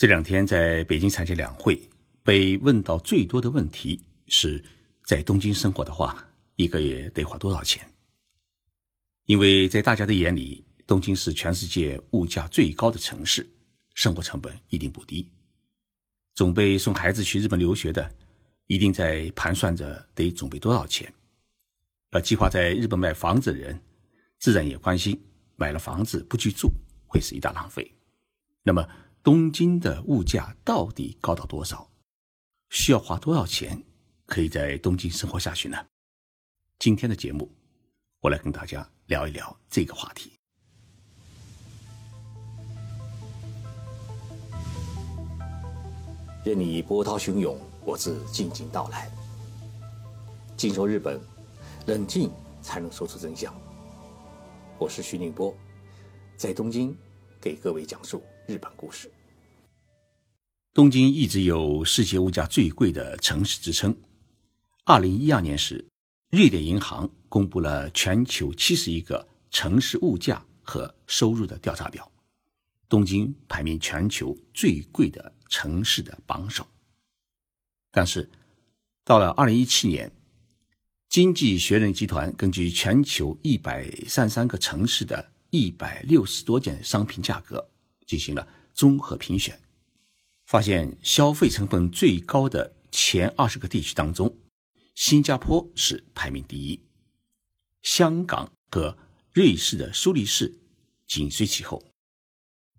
这两天在北京参加两会，被问到最多的问题是在东京生活的话，一个月得花多少钱？因为在大家的眼里，东京是全世界物价最高的城市，生活成本一定不低。准备送孩子去日本留学的，一定在盘算着得准备多少钱；而计划在日本买房子的人，自然也关心买了房子不去住会是一大浪费。那么，东京的物价到底高到多少？需要花多少钱可以在东京生活下去呢？今天的节目，我来跟大家聊一聊这个话题。任你波涛汹涌，我自静静到来。静说日本，冷静才能说出真相。我是徐宁波，在东京给各位讲述日本故事。东京一直有世界物价最贵的城市之称。二零一二年时，瑞典银行公布了全球七十一个城市物价和收入的调查表，东京排名全球最贵的。城市的榜首，但是到了二零一七年，经济学人集团根据全球一百三三个城市的一百六十多件商品价格进行了综合评选，发现消费成本最高的前二十个地区当中，新加坡是排名第一，香港和瑞士的苏黎世紧随其后，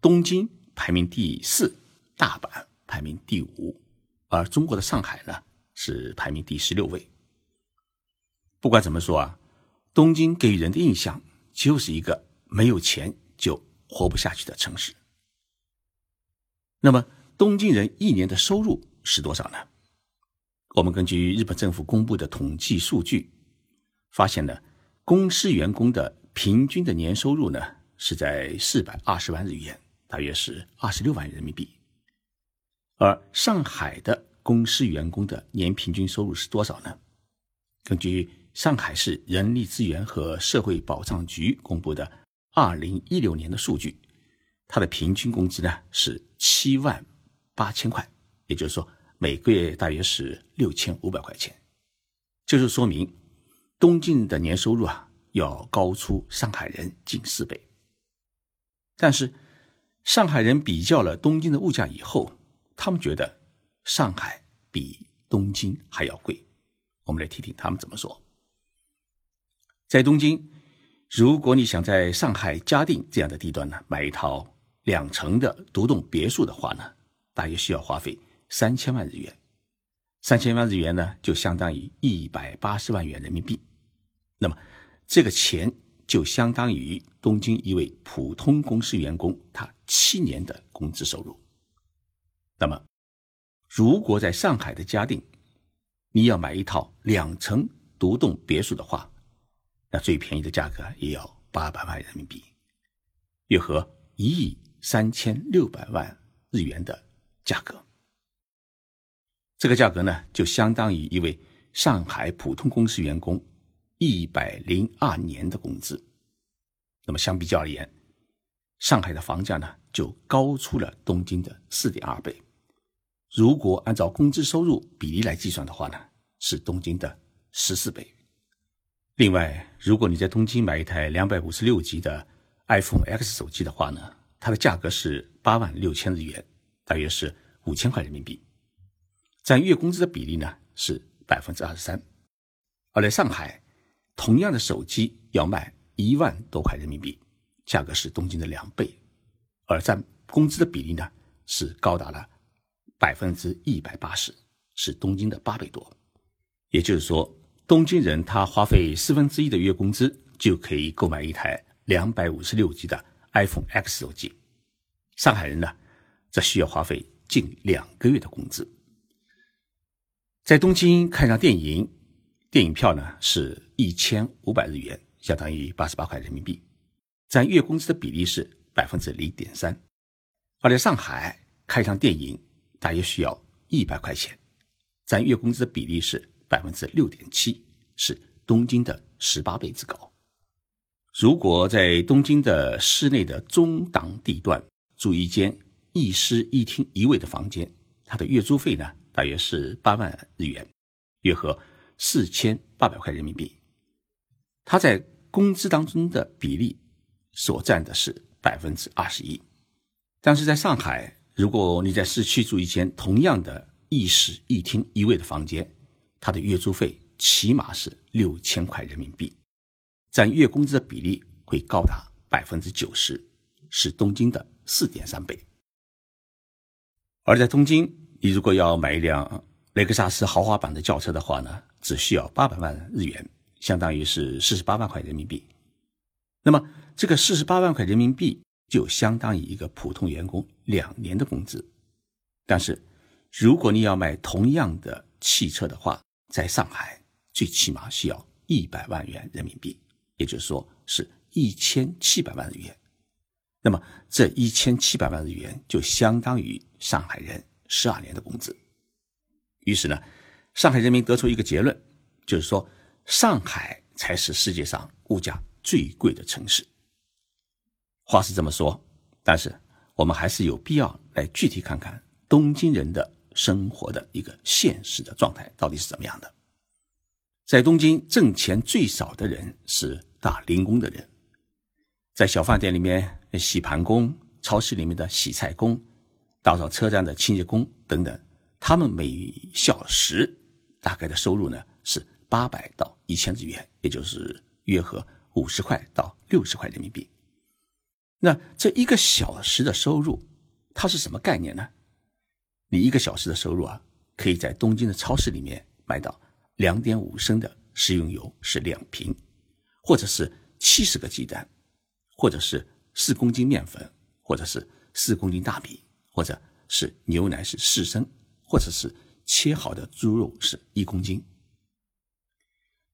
东京排名第四。大阪排名第五，而中国的上海呢是排名第十六位。不管怎么说啊，东京给人的印象就是一个没有钱就活不下去的城市。那么，东京人一年的收入是多少呢？我们根据日本政府公布的统计数据，发现呢，公司员工的平均的年收入呢是在四百二十万日元，大约是二十六万人民币。而上海的公司员工的年平均收入是多少呢？根据上海市人力资源和社会保障局公布的二零一六年的数据，他的平均工资呢是七万八千块，也就是说每个月大约是六千五百块钱，就是说明东京的年收入啊要高出上海人近四倍。但是上海人比较了东京的物价以后。他们觉得上海比东京还要贵，我们来听听他们怎么说。在东京，如果你想在上海嘉定这样的地段呢买一套两层的独栋别墅的话呢，大约需要花费三千万日元。三千万日元呢，就相当于一百八十万元人民币。那么，这个钱就相当于东京一位普通公司员工他七年的工资收入。那么，如果在上海的嘉定，你要买一套两层独栋别墅的话，那最便宜的价格也要八百万人民币，约合一亿三千六百万日元的价格。这个价格呢，就相当于一位上海普通公司员工一百零二年的工资。那么相比较而言，上海的房价呢，就高出了东京的四点二倍。如果按照工资收入比例来计算的话呢，是东京的十四倍。另外，如果你在东京买一台两百五十六 G 的 iPhone X 手机的话呢，它的价格是八万六千日元，大约是五千块人民币，占月工资的比例呢是百分之二十三。而在上海，同样的手机要卖一万多块人民币，价格是东京的两倍，而占工资的比例呢是高达了。百分之一百八十是东京的八倍多，也就是说，东京人他花费四分之一的月工资就可以购买一台两百五十六 G 的 iPhone X 手机。上海人呢，则需要花费近两个月的工资。在东京看场电影，电影票呢是一千五百日元，相当于八十八块人民币，占月工资的比例是百分之零点三。而在上海看一场电影。大约需要一百块钱，占月工资的比例是百分之六点七，是东京的十八倍之高。如果在东京的市内的中档地段住一间一室一厅一卫的房间，它的月租费呢，大约是八万日元，约合四千八百块人民币。它在工资当中的比例所占的是百分之二十一。但是在上海，如果你在市区住一间同样的一室一厅一卫的房间，它的月租费起码是六千块人民币，占月工资的比例会高达百分之九十，是东京的四点三倍。而在东京，你如果要买一辆雷克萨斯豪华版的轿车的话呢，只需要八百万日元，相当于是四十八万块人民币。那么这个四十八万块人民币。就相当于一个普通员工两年的工资，但是，如果你要买同样的汽车的话，在上海最起码需要一百万元人民币，也就是说是一千七百万日元。那么这一千七百万日元就相当于上海人十二年的工资。于是呢，上海人民得出一个结论，就是说上海才是世界上物价最贵的城市。话是这么说，但是我们还是有必要来具体看看东京人的生活的一个现实的状态到底是怎么样的。在东京挣钱最少的人是打零工的人，在小饭店里面洗盘工、超市里面的洗菜工、打扫车站的清洁工等等，他们每小时大概的收入呢是八百到一千日元，也就是约合五十块到六十块人民币。那这一个小时的收入，它是什么概念呢？你一个小时的收入啊，可以在东京的超市里面买到两点五升的食用油是两瓶，或者是七十个鸡蛋，或者是四公斤面粉，或者是四公斤大米，或者是牛奶是四升，或者是切好的猪肉是一公斤。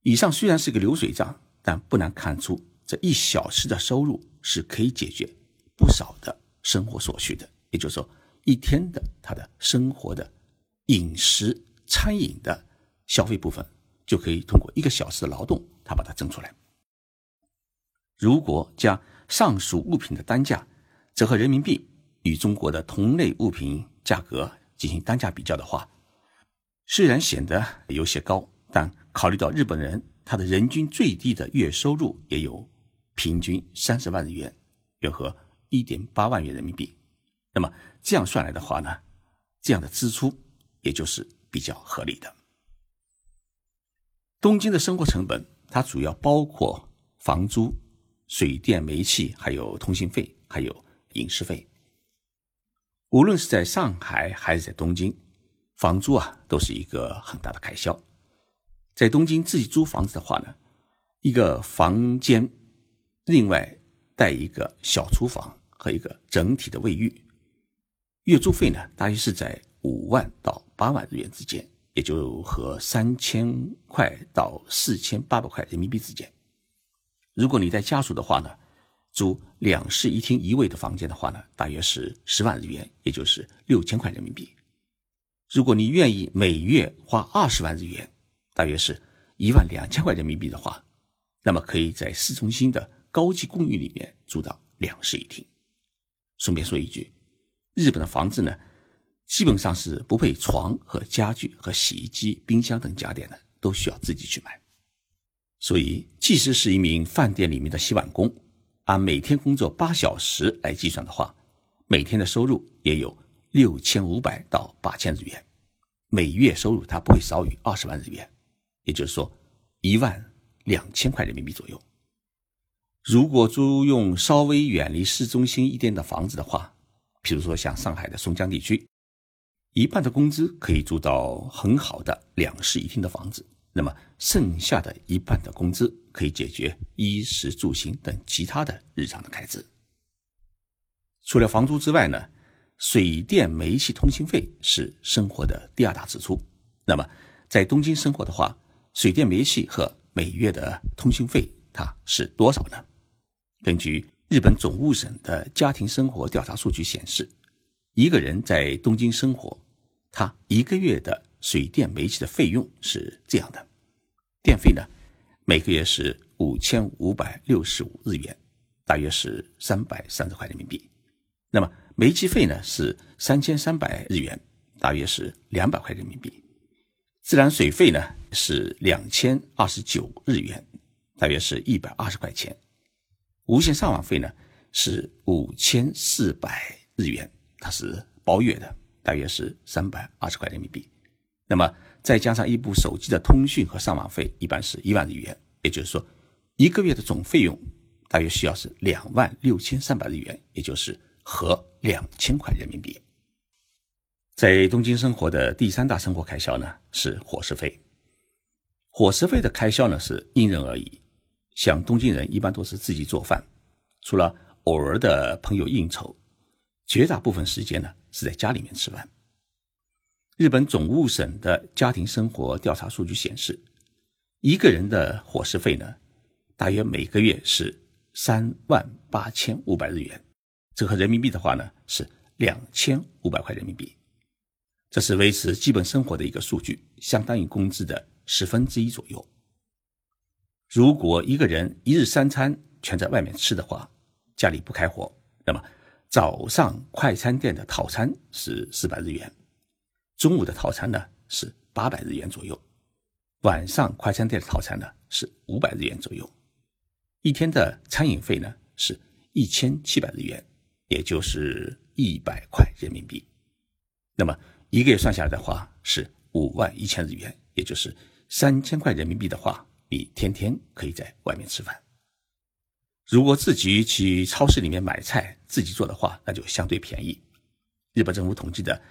以上虽然是个流水账，但不难看出这一小时的收入。是可以解决不少的生活所需的，也就是说，一天的他的生活的饮食、餐饮的消费部分，就可以通过一个小时的劳动，他把它挣出来。如果将上述物品的单价折合人民币与中国的同类物品价格进行单价比较的话，虽然显得有些高，但考虑到日本人他的人均最低的月收入也有。平均三十万日元，约合一点八万元人民币。那么这样算来的话呢，这样的支出也就是比较合理的。东京的生活成本，它主要包括房租、水电煤气，还有通信费，还有饮食费。无论是在上海还是在东京，房租啊都是一个很大的开销。在东京自己租房子的话呢，一个房间。另外带一个小厨房和一个整体的卫浴，月租费呢大约是在五万到八万日元之间，也就和三千块到四千八百块人民币之间。如果你在家属的话呢，租两室一厅一卫的房间的话呢，大约是十万日元，也就是六千块人民币。如果你愿意每月花二十万日元，大约是一万两千块人民币的话，那么可以在市中心的。高级公寓里面住到两室一厅。顺便说一句，日本的房子呢，基本上是不配床和家具和洗衣机、冰箱等家电的，都需要自己去买。所以，即使是一名饭店里面的洗碗工，按每天工作八小时来计算的话，每天的收入也有六千五百到八千日元，每月收入他不会少于二十万日元，也就是说一万两千块人民币左右。如果租用稍微远离市中心一点的房子的话，比如说像上海的松江地区，一半的工资可以租到很好的两室一厅的房子，那么剩下的一半的工资可以解决衣食住行等其他的日常的开支。除了房租之外呢，水电煤气通信费是生活的第二大支出。那么在东京生活的话，水电煤气和每月的通信费它是多少呢？根据日本总务省的家庭生活调查数据显示，一个人在东京生活，他一个月的水电煤气的费用是这样的：电费呢，每个月是五千五百六十五日元，大约是三百三十块人民币。那么煤气费呢是三千三百日元，大约是两百块人民币；自来水费呢是两千二十九日元，大约是一百二十块钱；无线上网费呢是五千四百日元，它是包月的，大约是三百二十块人民币。那么再加上一部手机的通讯和上网费，一般是一万日元，也就是说，一个月的总费用。大约需要是两万六千三百日元，也就是合两千块人民币。在东京生活的第三大生活开销呢是伙食费。伙食费的开销呢是因人而异，像东京人一般都是自己做饭，除了偶尔的朋友应酬，绝大部分时间呢是在家里面吃饭。日本总务省的家庭生活调查数据显示，一个人的伙食费呢大约每个月是。三万八千五百日元，折合人民币的话呢是两千五百块人民币，这是维持基本生活的一个数据，相当于工资的十分之一左右。如果一个人一日三餐全在外面吃的话，家里不开火，那么早上快餐店的套餐是四百日元，中午的套餐呢是八百日元左右，晚上快餐店的套餐呢是五百日元左右。一天的餐饮费呢是一千七百日元，也就是一百块人民币。那么一个月算下来的话是五万一千日元，也就是三千块人民币的话，你天天可以在外面吃饭。如果自己去超市里面买菜自己做的话，那就相对便宜。日本政府统计的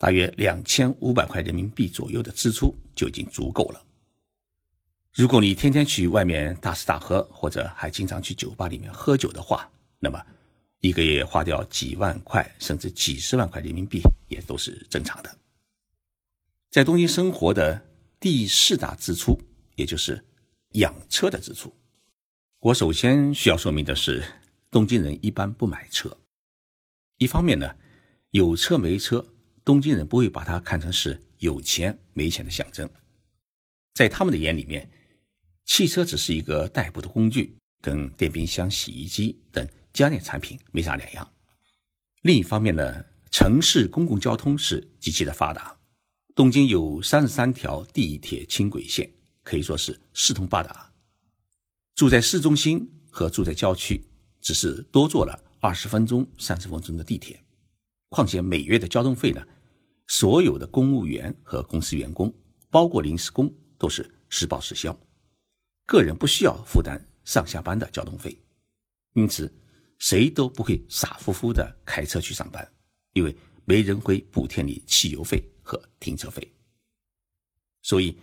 大约两千五百块人民币左右的支出就已经足够了。如果你天天去外面大吃大喝，或者还经常去酒吧里面喝酒的话，那么一个月花掉几万块甚至几十万块人民币也都是正常的。在东京生活的第四大支出，也就是养车的支出。我首先需要说明的是，东京人一般不买车。一方面呢，有车没车，东京人不会把它看成是有钱没钱的象征，在他们的眼里面。汽车只是一个代步的工具，跟电冰箱、洗衣机等家电产品没啥两样。另一方面呢，城市公共交通是极其的发达，东京有三十三条地铁轻轨线，可以说是四通八达。住在市中心和住在郊区，只是多坐了二十分钟、三十分钟的地铁。况且每月的交通费呢，所有的公务员和公司员工，包括临时工，都是实报实销。个人不需要负担上下班的交通费，因此谁都不会傻乎乎的开车去上班，因为没人会补贴你汽油费和停车费。所以，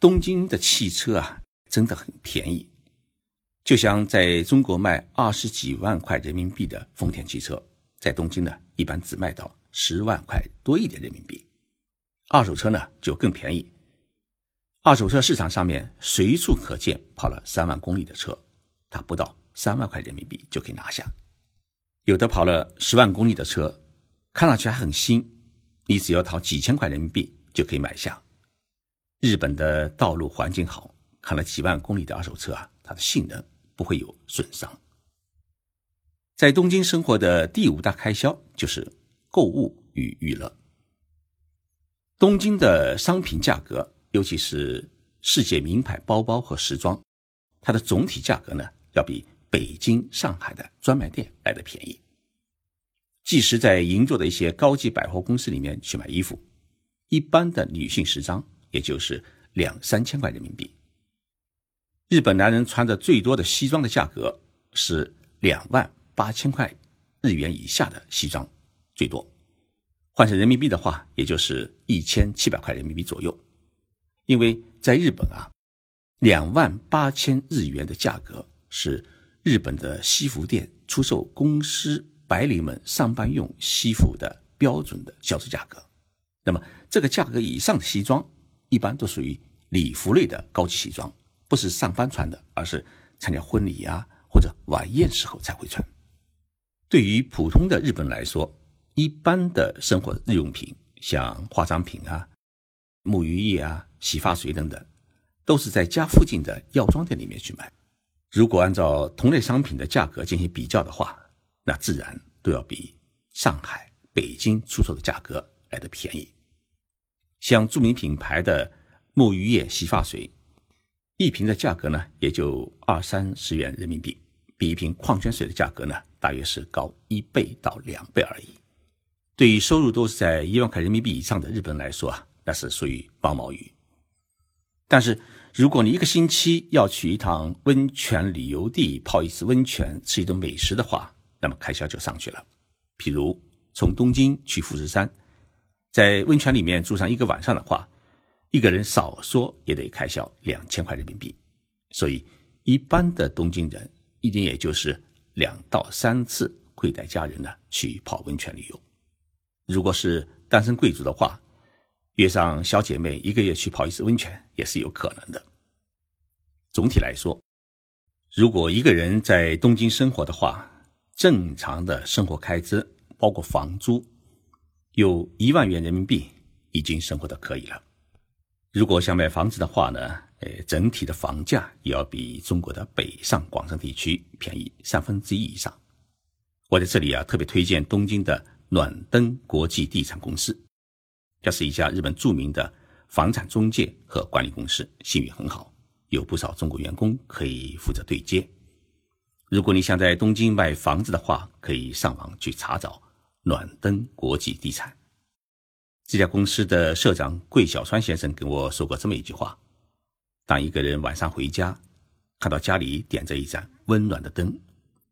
东京的汽车啊真的很便宜，就像在中国卖二十几万块人民币的丰田汽车，在东京呢一般只卖到十万块多一点人民币。二手车呢就更便宜。二手车市场上面随处可见跑了三万公里的车，它不到三万块人民币就可以拿下；有的跑了十万公里的车，看上去还很新，你只要掏几千块人民币就可以买下。日本的道路环境好，开了几万公里的二手车啊，它的性能不会有损伤。在东京生活的第五大开销就是购物与娱乐。东京的商品价格。尤其是世界名牌包包和时装，它的总体价格呢，要比北京、上海的专卖店来的便宜。即使在银座的一些高级百货公司里面去买衣服，一般的女性时装也就是两三千块人民币。日本男人穿的最多的西装的价格是两万八千块日元以下的西装最多，换成人民币的话，也就是一千七百块人民币左右。因为在日本啊，两万八千日元的价格是日本的西服店出售公司白领们上班用西服的标准的销售价格。那么这个价格以上的西装，一般都属于礼服类的高级西装，不是上班穿的，而是参加婚礼啊或者晚宴时候才会穿。对于普通的日本来说，一般的生活日用品，像化妆品啊、沐浴液啊。洗发水等等，都是在家附近的药妆店里面去买。如果按照同类商品的价格进行比较的话，那自然都要比上海、北京出售的价格来的便宜。像著名品牌的沐浴液、洗发水，一瓶的价格呢也就二三十元人民币，比一瓶矿泉水的价格呢大约是高一倍到两倍而已。对于收入都是在一万块人民币以上的日本来说啊，那是属于毛毛雨。但是，如果你一个星期要去一趟温泉旅游地泡一次温泉、吃一顿美食的话，那么开销就上去了。譬如从东京去富士山，在温泉里面住上一个晚上的话，一个人少说也得开销两千块人民币。所以，一般的东京人一年也就是两到三次会带家人呢去泡温泉旅游。如果是单身贵族的话，约上小姐妹一个月去泡一次温泉也是有可能的。总体来说，如果一个人在东京生活的话，正常的生活开支包括房租，有一万元人民币已经生活的可以了。如果想买房子的话呢，呃，整体的房价也要比中国的北上广深地区便宜三分之一以上。我在这里啊，特别推荐东京的。暖灯国际地产公司，这是一家日本著名的房产中介和管理公司，信誉很好，有不少中国员工可以负责对接。如果你想在东京买房子的话，可以上网去查找暖灯国际地产。这家公司的社长桂小川先生跟我说过这么一句话：当一个人晚上回家，看到家里点着一盏温暖的灯，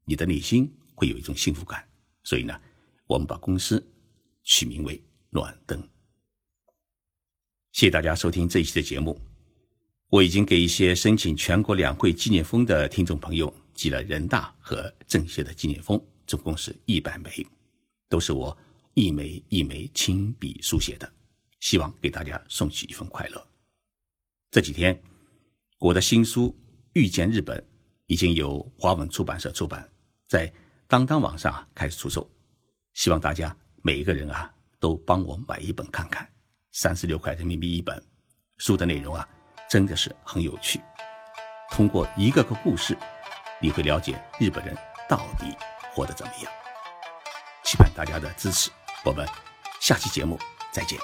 你的内心会有一种幸福感。所以呢。我们把公司取名为暖灯。谢谢大家收听这一期的节目。我已经给一些申请全国两会纪念封的听众朋友寄了人大和政协的纪念封，总共是一百枚，都是我一枚一枚亲笔书写的，希望给大家送去一份快乐。这几天，我的新书《遇见日本》已经由华文出版社出版，在当当网上开始出售。希望大家每一个人啊，都帮我买一本看看，三十六块人民币一本。书的内容啊，真的是很有趣。通过一个个故事，你会了解日本人到底活得怎么样。期盼大家的支持，我们下期节目再见。